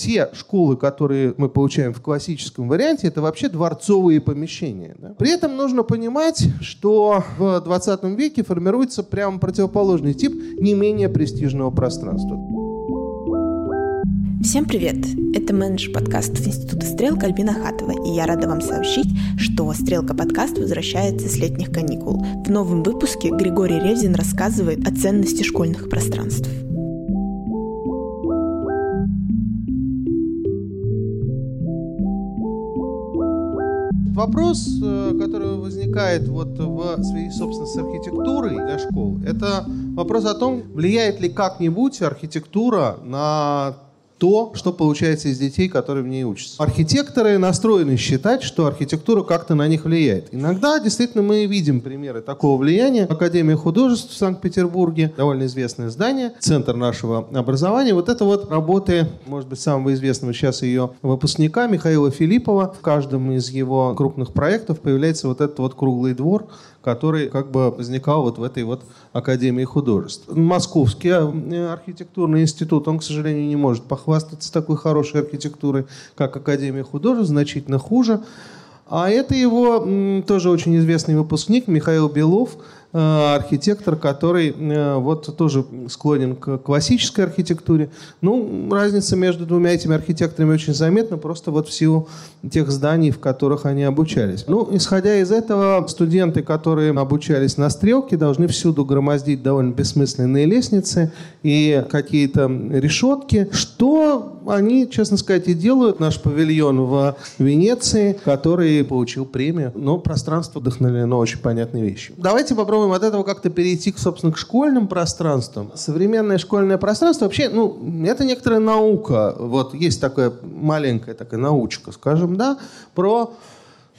те школы, которые мы получаем в классическом варианте, это вообще дворцовые помещения. Да? При этом нужно понимать, что в 20 веке формируется прямо противоположный тип не менее престижного пространства. Всем привет! Это менеджер подкастов Института Стрелка Альбина Хатова, и я рада вам сообщить, что Стрелка подкаст возвращается с летних каникул. В новом выпуске Григорий Ревзин рассказывает о ценности школьных пространств. Вопрос, э, который возникает вот в связи, собственно, с архитектурой для школ, это вопрос о том, влияет ли как-нибудь архитектура на то, что получается из детей, которые в ней учатся. Архитекторы настроены считать, что архитектура как-то на них влияет. Иногда действительно мы видим примеры такого влияния. Академия художеств в Санкт-Петербурге, довольно известное здание, центр нашего образования. Вот это вот работы, может быть, самого известного сейчас ее выпускника Михаила Филиппова. В каждом из его крупных проектов появляется вот этот вот круглый двор, который как бы возникал вот в этой вот Академии художеств. Московский э, архитектурный институт, он, к сожалению, не может похвастаться такой хорошей архитектурой, как Академия художеств, значительно хуже. А это его тоже очень известный выпускник Михаил Белов – архитектор, который э, вот тоже склонен к классической архитектуре. Ну, разница между двумя этими архитекторами очень заметна, просто вот в силу тех зданий, в которых они обучались. Ну, исходя из этого, студенты, которые обучались на стрелке, должны всюду громоздить довольно бессмысленные лестницы и какие-то решетки, что они, честно сказать, и делают. Наш павильон в Венеции, который получил премию, но пространство вдохновлено очень понятной вещью. Давайте попробуем от этого как-то перейти, собственно, к школьным пространствам. Современное школьное пространство вообще, ну, это некоторая наука. Вот есть такая маленькая такая научка, скажем, да, про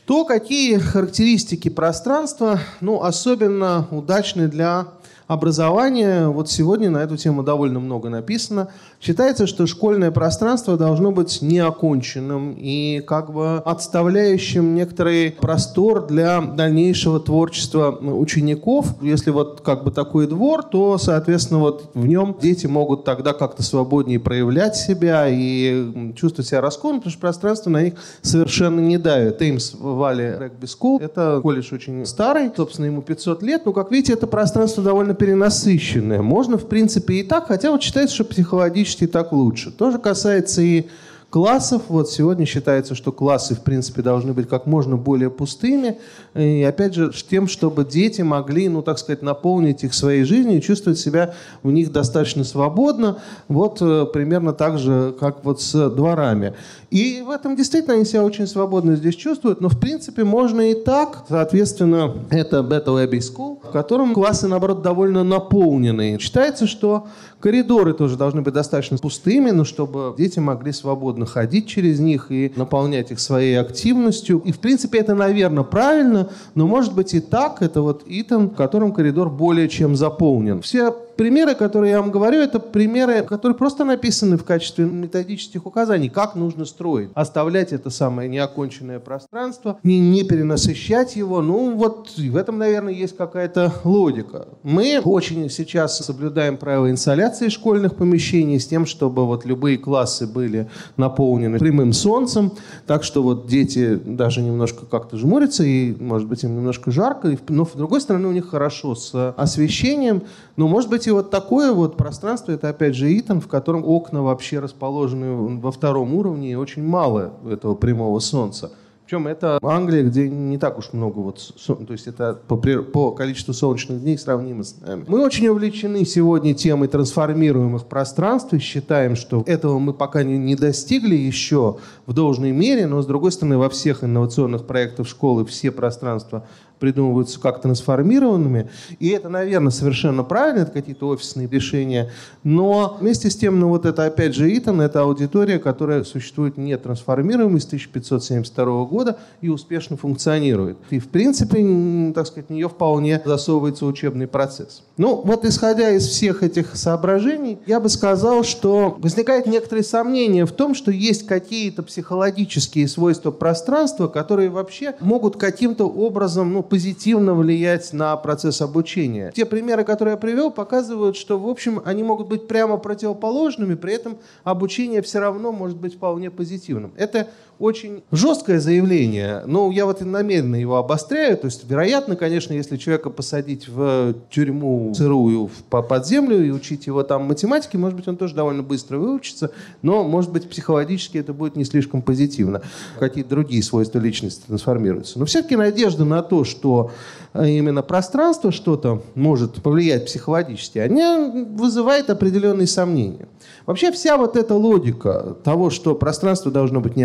то, какие характеристики пространства, ну, особенно удачны для образования. Вот сегодня на эту тему довольно много написано. Считается, что школьное пространство должно быть неоконченным и как бы отставляющим некоторый простор для дальнейшего творчества учеников. Если вот как бы такой двор, то, соответственно, вот в нем дети могут тогда как-то свободнее проявлять себя и чувствовать себя раскованно, потому что пространство на них совершенно не давит. Эймс Валли Rugby School, это колледж очень старый, собственно, ему 500 лет, но, как видите, это пространство довольно перенасыщенное. Можно, в принципе, и так, хотя вот считается, что психологически так лучше. То же касается и классов. Вот сегодня считается, что классы, в принципе, должны быть как можно более пустыми. И, опять же, тем, чтобы дети могли, ну, так сказать, наполнить их своей жизнью и чувствовать себя в них достаточно свободно. Вот э, примерно так же, как вот с дворами. И в этом действительно они себя очень свободно здесь чувствуют. Но, в принципе, можно и так. Соответственно, это Better Abbey School, в котором классы, наоборот, довольно наполнены. Считается, что коридоры тоже должны быть достаточно пустыми, но чтобы дети могли свободно свободно ходить через них и наполнять их своей активностью. И, в принципе, это, наверное, правильно, но, может быть, и так. Это вот Итан, в котором коридор более чем заполнен. Все примеры, которые я вам говорю, это примеры, которые просто написаны в качестве методических указаний, как нужно строить. Оставлять это самое неоконченное пространство, не, не перенасыщать его. Ну, вот в этом, наверное, есть какая-то логика. Мы очень сейчас соблюдаем правила инсоляции школьных помещений с тем, чтобы вот любые классы были наполнены прямым солнцем, так что вот дети даже немножко как-то жмурятся, и, может быть, им немножко жарко, но, с другой стороны, у них хорошо с освещением, но, может быть, и вот такое вот пространство, это опять же Итан, в котором окна вообще расположены во втором уровне, и очень мало этого прямого солнца. Причем это Англия, где не так уж много вот, то есть это по, по количеству солнечных дней сравнимо с нами. Мы очень увлечены сегодня темой трансформируемых пространств и считаем, что этого мы пока не, не достигли еще в должной мере, но с другой стороны во всех инновационных проектах школы все пространства придумываются как трансформированными. И это, наверное, совершенно правильно, это какие-то офисные решения. Но вместе с тем, ну вот это опять же Итан, это аудитория, которая существует не трансформируемой с 1572 года и успешно функционирует. И, в принципе, так сказать, в нее вполне засовывается учебный процесс. Ну, вот исходя из всех этих соображений, я бы сказал, что возникает некоторые сомнения в том, что есть какие-то психологические свойства пространства, которые вообще могут каким-то образом ну, позитивно влиять на процесс обучения. Те примеры, которые я привел, показывают, что, в общем, они могут быть прямо противоположными, при этом обучение все равно может быть вполне позитивным. Это очень жесткое заявление, но я вот намеренно его обостряю. То есть, вероятно, конечно, если человека посадить в тюрьму сырую под землю и учить его там математике, может быть, он тоже довольно быстро выучится, но, может быть, психологически это будет не слишком позитивно. Какие-то другие свойства личности трансформируются. Но все-таки надежда на то, что э, именно пространство что-то может повлиять психологически, они вызывает определенные сомнения. Вообще вся вот эта логика того, что пространство должно быть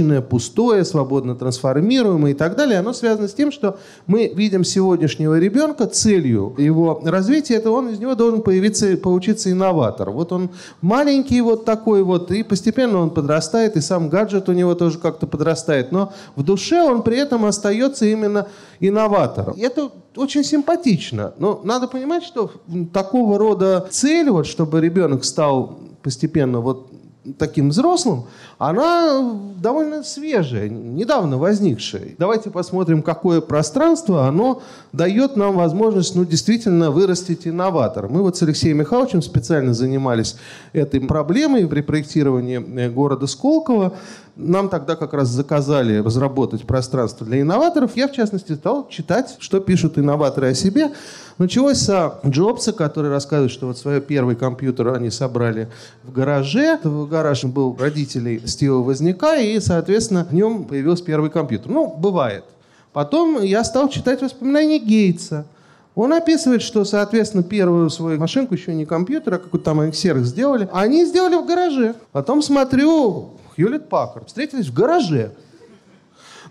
неоконченное, пустое, свободно трансформируемое и так далее, оно связано с тем, что мы видим сегодняшнего ребенка, целью его развития, это он из него должен появиться, получиться инноватор. Вот он маленький вот такой вот, и постепенно он подрастает, и сам гаджет у него тоже как-то подрастает, но в душе он при этом остается именно инноватором. И это очень симпатично, но надо понимать, что такого рода цель, вот, чтобы ребенок стал постепенно вот таким взрослым, она довольно свежая, недавно возникшая. Давайте посмотрим, какое пространство оно дает нам возможность ну, действительно вырастить инноватор. Мы вот с Алексеем Михайловичем специально занимались этой проблемой при проектировании э, города Сколково. Нам тогда как раз заказали разработать пространство для инноваторов. Я, в частности, стал читать, что пишут инноваторы о себе. Началось с Джобса, который рассказывает, что вот свой первый компьютер они собрали в гараже. В гараж был родителей Стива Возняка, и, соответственно, в нем появился первый компьютер. Ну, бывает. Потом я стал читать воспоминания Гейтса. Он описывает, что, соответственно, первую свою машинку, еще не компьютер, а какой-то там XR сделали. Они сделали в гараже. Потом смотрю, Хьюлет Паккард встретились в гараже.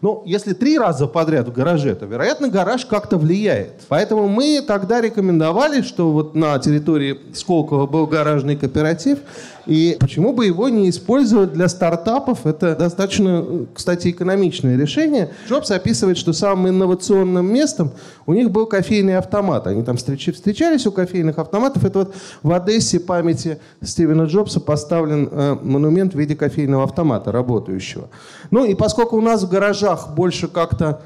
Ну, если три раза подряд в гараже, то, вероятно, гараж как-то влияет. Поэтому мы тогда рекомендовали, что вот на территории Сколково был гаражный кооператив, и почему бы его не использовать для стартапов? Это достаточно, кстати, экономичное решение. Джобс описывает, что самым инновационным местом у них был кофейный автомат. Они там встречались у кофейных автоматов. Это вот в Одессе памяти Стивена Джобса поставлен э, монумент в виде кофейного автомата, работающего. Ну и поскольку у нас в гаражах больше как-то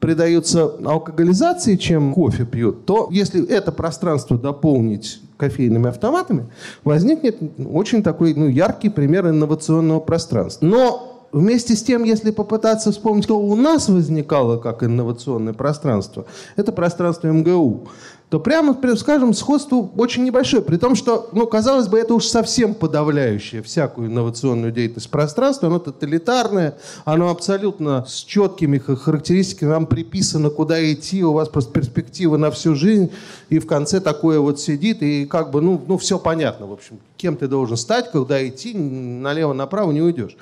предаются алкоголизации, чем кофе пьют, то если это пространство дополнить кофейными автоматами, возникнет очень такой ну, яркий пример инновационного пространства. Но вместе с тем, если попытаться вспомнить, что у нас возникало как инновационное пространство, это пространство МГУ то прямо скажем, сходство очень небольшое. При том, что, ну, казалось бы, это уж совсем подавляющее всякую инновационную деятельность пространство. Оно тоталитарное, оно абсолютно с четкими характеристиками. Вам приписано, куда идти, у вас просто перспектива на всю жизнь. И в конце такое вот сидит, и как бы, ну, ну все понятно, в общем. Кем ты должен стать, куда идти, налево-направо не уйдешь.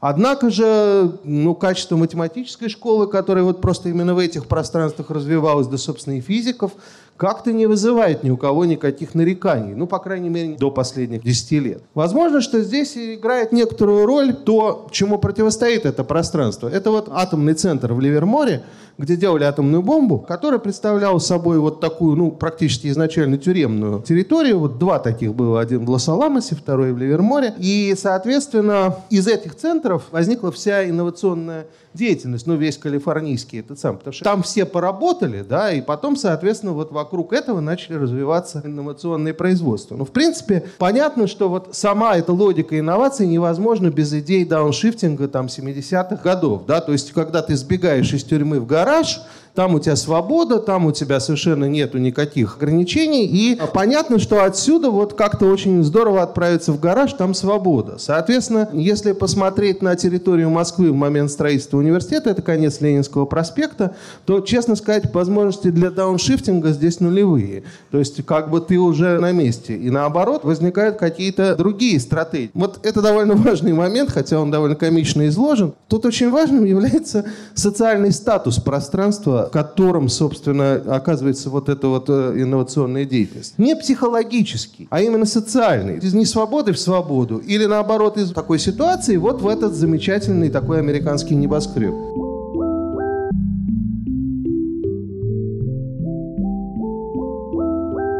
Однако же, ну, качество математической школы, которая вот просто именно в этих пространствах развивалась, да, собственно, и физиков, как-то не вызывает ни у кого никаких нареканий. Ну, по крайней мере, до последних 10 лет. Возможно, что здесь играет некоторую роль то, чему противостоит это пространство. Это вот атомный центр в Ливерморе, где делали атомную бомбу, который представлял собой вот такую, ну, практически изначально тюремную территорию. Вот два таких было. Один в Лос-Аламосе, второй в Ливерморе. И, соответственно, из этих центров возникла вся инновационная деятельность, ну, весь калифорнийский этот сам, потому что там все поработали, да, и потом, соответственно, вот вокруг этого начали развиваться инновационные производства. Ну, в принципе, понятно, что вот сама эта логика инноваций невозможна без идей дауншифтинга там 70-х годов, да, то есть когда ты сбегаешь из тюрьмы в гараж, там у тебя свобода, там у тебя совершенно нету никаких ограничений. И понятно, что отсюда вот как-то очень здорово отправиться в гараж, там свобода. Соответственно, если посмотреть на территорию Москвы в момент строительства университета, это конец Ленинского проспекта, то, честно сказать, возможности для дауншифтинга здесь нулевые. То есть как бы ты уже на месте. И наоборот, возникают какие-то другие стратегии. Вот это довольно важный момент, хотя он довольно комично изложен. Тут очень важным является социальный статус пространства в котором, собственно, оказывается вот эта вот э, инновационная деятельность. Не психологический, а именно социальный. Из несвободы в свободу. Или наоборот, из такой ситуации вот в этот замечательный такой американский небоскреб.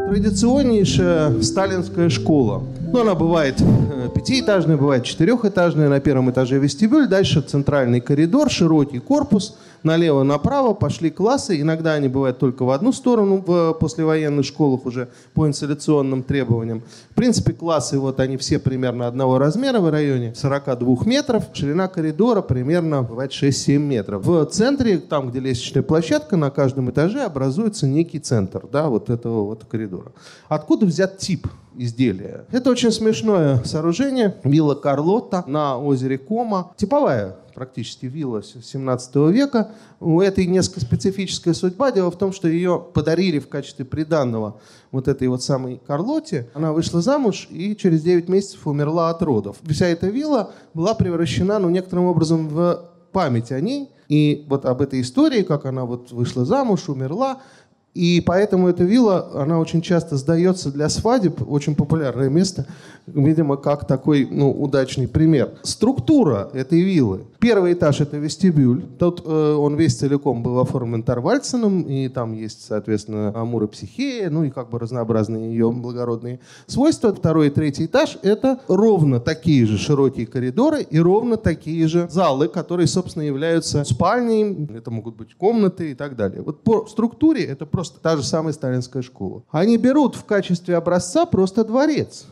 Традиционнейшая сталинская школа. Ну, она бывает э, пятиэтажная, бывает четырехэтажная. На первом этаже вестибюль, дальше центральный коридор, широкий корпус – налево-направо пошли классы. Иногда они бывают только в одну сторону в послевоенных школах уже по инсталляционным требованиям. В принципе, классы вот они все примерно одного размера в районе 42 метров. Ширина коридора примерно бывает 6-7 метров. В центре, там, где лестничная площадка, на каждом этаже образуется некий центр да, вот этого вот коридора. Откуда взят тип изделия. Это очень смешное сооружение. Вилла Карлотта на озере Кома. Типовая практически вилла 17 века. У этой несколько специфическая судьба. Дело в том, что ее подарили в качестве приданного вот этой вот самой Карлоте. Она вышла замуж и через 9 месяцев умерла от родов. Вся эта вилла была превращена, ну, некоторым образом в память о ней. И вот об этой истории, как она вот вышла замуж, умерла, и поэтому эта вилла, она очень часто сдается для свадеб, очень популярное место, видимо, как такой ну, удачный пример. Структура этой виллы. Первый этаж – это вестибюль. Тут э, он весь целиком был оформлен Тарвальценом, и там есть, соответственно, Амур и Психея, ну и как бы разнообразные ее благородные свойства. Второй и третий этаж – это ровно такие же широкие коридоры и ровно такие же залы, которые, собственно, являются спальней, это могут быть комнаты и так далее. Вот по структуре это просто та же самая сталинская школа. Они берут в качестве образца просто дворец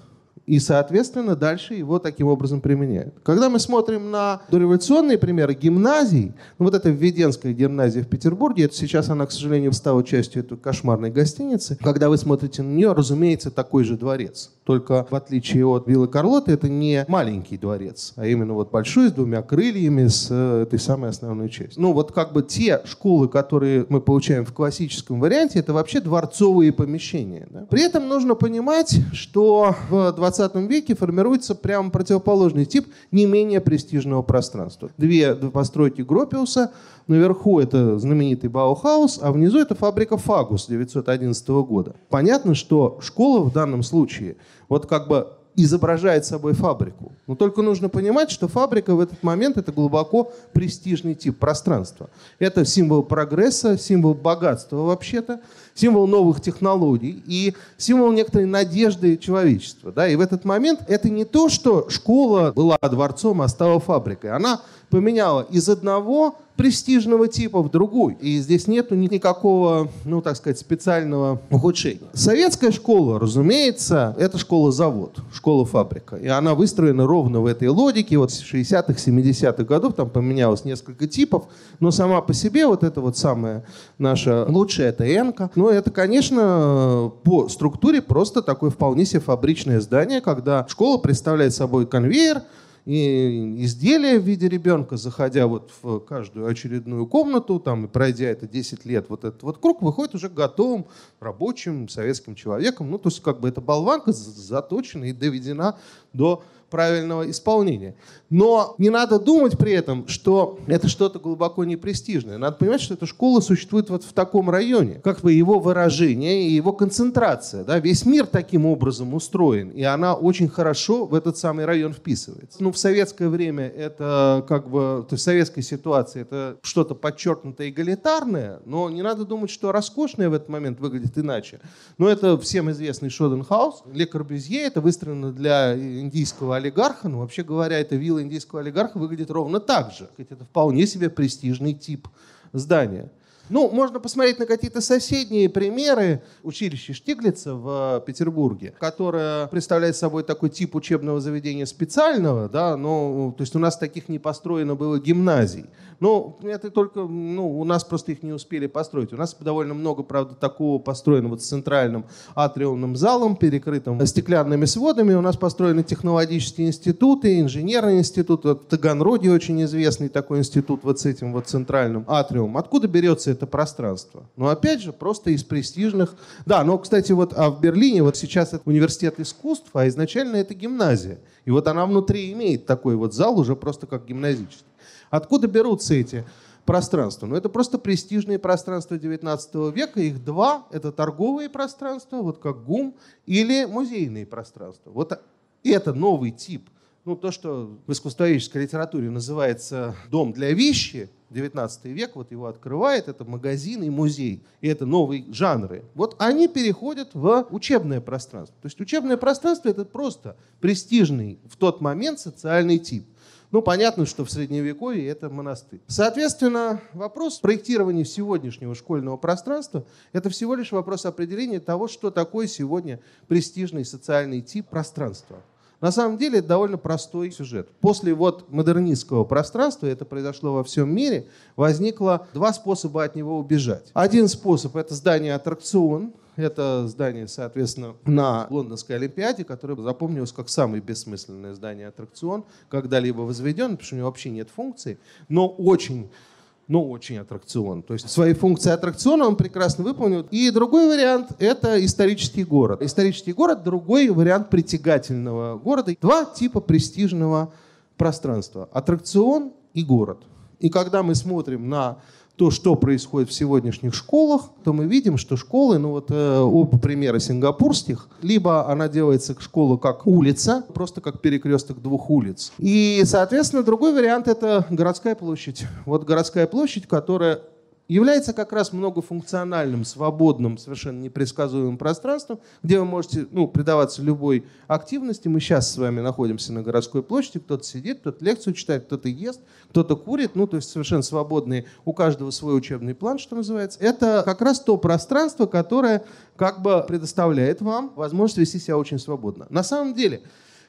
и, соответственно, дальше его таким образом применяют. Когда мы смотрим на дореволюционные примеры гимназий, ну вот эта Введенская гимназия в Петербурге, это сейчас она, к сожалению, стала частью этой кошмарной гостиницы. Когда вы смотрите на нее, разумеется, такой же дворец. Только в отличие от Виллы Карлоты, это не маленький дворец, а именно вот большой, с двумя крыльями, с э, этой самой основной частью. Ну вот как бы те школы, которые мы получаем в классическом варианте, это вообще дворцовые помещения. Да? При этом нужно понимать, что в 20 20 веке формируется прямо противоположный тип не менее престижного пространства. Две постройки Гропиуса. Наверху это знаменитый Баухаус, а внизу это фабрика Фагус 1911 года. Понятно, что школа в данном случае вот как бы изображает собой фабрику. Но только нужно понимать, что фабрика в этот момент это глубоко престижный тип пространства. Это символ прогресса, символ богатства вообще-то, символ новых технологий и символ некоторой надежды человечества. Да? И в этот момент это не то, что школа была дворцом, а стала фабрикой. Она поменяла из одного престижного типа в другой. И здесь нет никакого, ну, так сказать, специального ухудшения. Советская школа, разумеется, это школа-завод, школа-фабрика. И она выстроена ровно в этой логике. Вот с 60-х, 70-х годов там поменялось несколько типов, но сама по себе вот это вот самая наша лучшая, это Энка. Но это, конечно, по структуре просто такое вполне себе фабричное здание, когда школа представляет собой конвейер, и изделия в виде ребенка, заходя вот в каждую очередную комнату, там, и пройдя это 10 лет, вот этот вот круг выходит уже готовым рабочим советским человеком. Ну, то есть как бы эта болванка заточена и доведена до правильного исполнения. Но не надо думать при этом, что это что-то глубоко непрестижное. Надо понимать, что эта школа существует вот в таком районе. Как бы его выражение и его концентрация. Да? Весь мир таким образом устроен, и она очень хорошо в этот самый район вписывается. Ну, в советское время это как бы, то есть в советской ситуации это что-то подчеркнуто эгалитарное, но не надо думать, что роскошное в этот момент выглядит иначе. Но это всем известный Шоденхаус. Ле Корбюзье, это выстроено для индийского олигарха, но вообще говоря, эта вилла индийского олигарха выглядит ровно так же. Это вполне себе престижный тип здания. Ну, можно посмотреть на какие-то соседние примеры. Училище Штиглица в Петербурге, которое представляет собой такой тип учебного заведения специального, да, но, то есть у нас таких не построено было гимназий. Но это только, ну, у нас просто их не успели построить. У нас довольно много, правда, такого построено вот с центральным атриумным залом, перекрытым стеклянными сводами. У нас построены технологические институты, инженерный институт. Вот в Таганроге очень известный такой институт вот с этим вот центральным атриумом. Откуда берется это пространство. Но опять же, просто из престижных... Да, но, кстати, вот а в Берлине вот сейчас это университет искусств, а изначально это гимназия. И вот она внутри имеет такой вот зал уже просто как гимназический. Откуда берутся эти пространства? Ну, это просто престижные пространства 19 века. Их два. Это торговые пространства, вот как ГУМ, или музейные пространства. Вот это новый тип ну, то, что в искусствоведческой литературе называется «дом для вещи», 19 век вот его открывает, это магазин и музей, и это новые жанры. Вот они переходят в учебное пространство. То есть учебное пространство – это просто престижный в тот момент социальный тип. Ну, понятно, что в Средневековье это монастырь. Соответственно, вопрос проектирования сегодняшнего школьного пространства – это всего лишь вопрос определения того, что такое сегодня престижный социальный тип пространства. На самом деле это довольно простой сюжет. После вот модернистского пространства, это произошло во всем мире, возникло два способа от него убежать. Один способ – это здание аттракцион, это здание, соответственно, на Лондонской Олимпиаде, которое запомнилось как самое бессмысленное здание аттракцион, когда-либо возведен, потому что у него вообще нет функции, но очень но очень аттракцион. То есть свои функции аттракциона он прекрасно выполнил. И другой вариант – это исторический город. Исторический город – другой вариант притягательного города. Два типа престижного пространства – аттракцион и город. И когда мы смотрим на то, что происходит в сегодняшних школах, то мы видим, что школы, ну вот э, оба примера сингапурских, либо она делается школа как улица, просто как перекресток двух улиц. И, соответственно, другой вариант это городская площадь. Вот городская площадь, которая является как раз многофункциональным, свободным, совершенно непредсказуемым пространством, где вы можете ну, предаваться любой активности. Мы сейчас с вами находимся на городской площади, кто-то сидит, кто-то лекцию читает, кто-то ест, кто-то курит, ну, то есть совершенно свободные, у каждого свой учебный план, что называется. Это как раз то пространство, которое как бы предоставляет вам возможность вести себя очень свободно. На самом деле,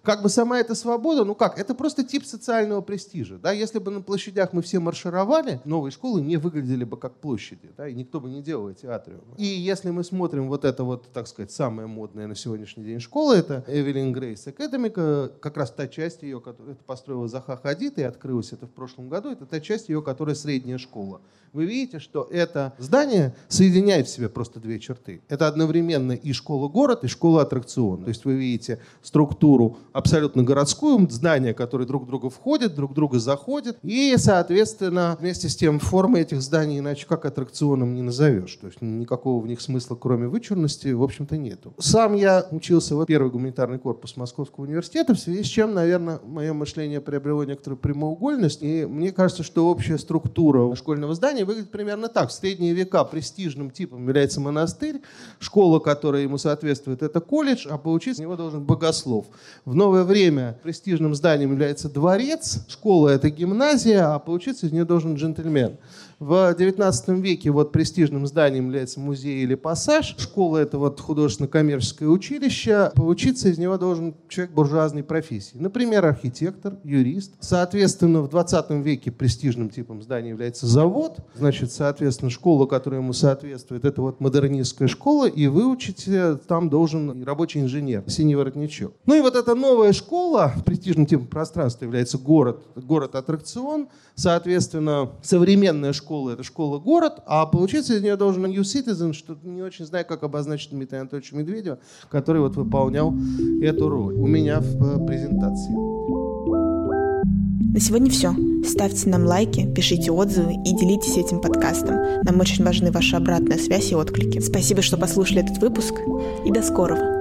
как бы сама эта свобода, ну как, это просто тип социального престижа. Да? Если бы на площадях мы все маршировали, новые школы не выглядели бы как площади, да? и никто бы не делал эти атриумы. И если мы смотрим вот это вот, так сказать, самая модная на сегодняшний день школа, это Эвелин Грейс Академика, как раз та часть ее, которую построила Заха Хадид, и открылась это в прошлом году, это та часть ее, которая средняя школа. Вы видите, что это здание соединяет в себе просто две черты. Это одновременно и школа-город, и школа-аттракцион. То есть вы видите структуру абсолютно городскую, здания, которые друг друга входят, друг друга заходят. И, соответственно, вместе с тем формы этих зданий иначе как аттракционом не назовешь. То есть никакого в них смысла, кроме вычурности, в общем-то, нету. Сам я учился в первый гуманитарный корпус Московского университета, в связи с чем, наверное, мое мышление приобрело некоторую прямоугольность. И мне кажется, что общая структура школьного здания выглядит примерно так. В средние века престижным типом является монастырь, школа, которая ему соответствует, это колледж, а поучиться у него должен богослов. В новое время престижным зданием является дворец, школа это гимназия, а поучиться из нее должен джентльмен. В XIX веке вот престижным зданием является музей или пассаж. Школа – это вот художественно-коммерческое училище. Поучиться из него должен человек буржуазной профессии. Например, архитектор, юрист. Соответственно, в XX веке престижным типом здания является завод. Значит, соответственно, школа, которая ему соответствует, это вот модернистская школа, и выучить там должен рабочий инженер, синий воротничок. Ну и вот эта новая школа, престижным типом пространства является город, город-аттракцион. Соответственно, современная школа это школа-город, а получиться из нее должен New Citizen, что не очень знаю, как обозначить Дмитрия Анатольевича Медведева, который вот выполнял эту роль у меня в э, презентации. На сегодня все. Ставьте нам лайки, пишите отзывы и делитесь этим подкастом. Нам очень важны ваша обратная связь и отклики. Спасибо, что послушали этот выпуск, и до скорого.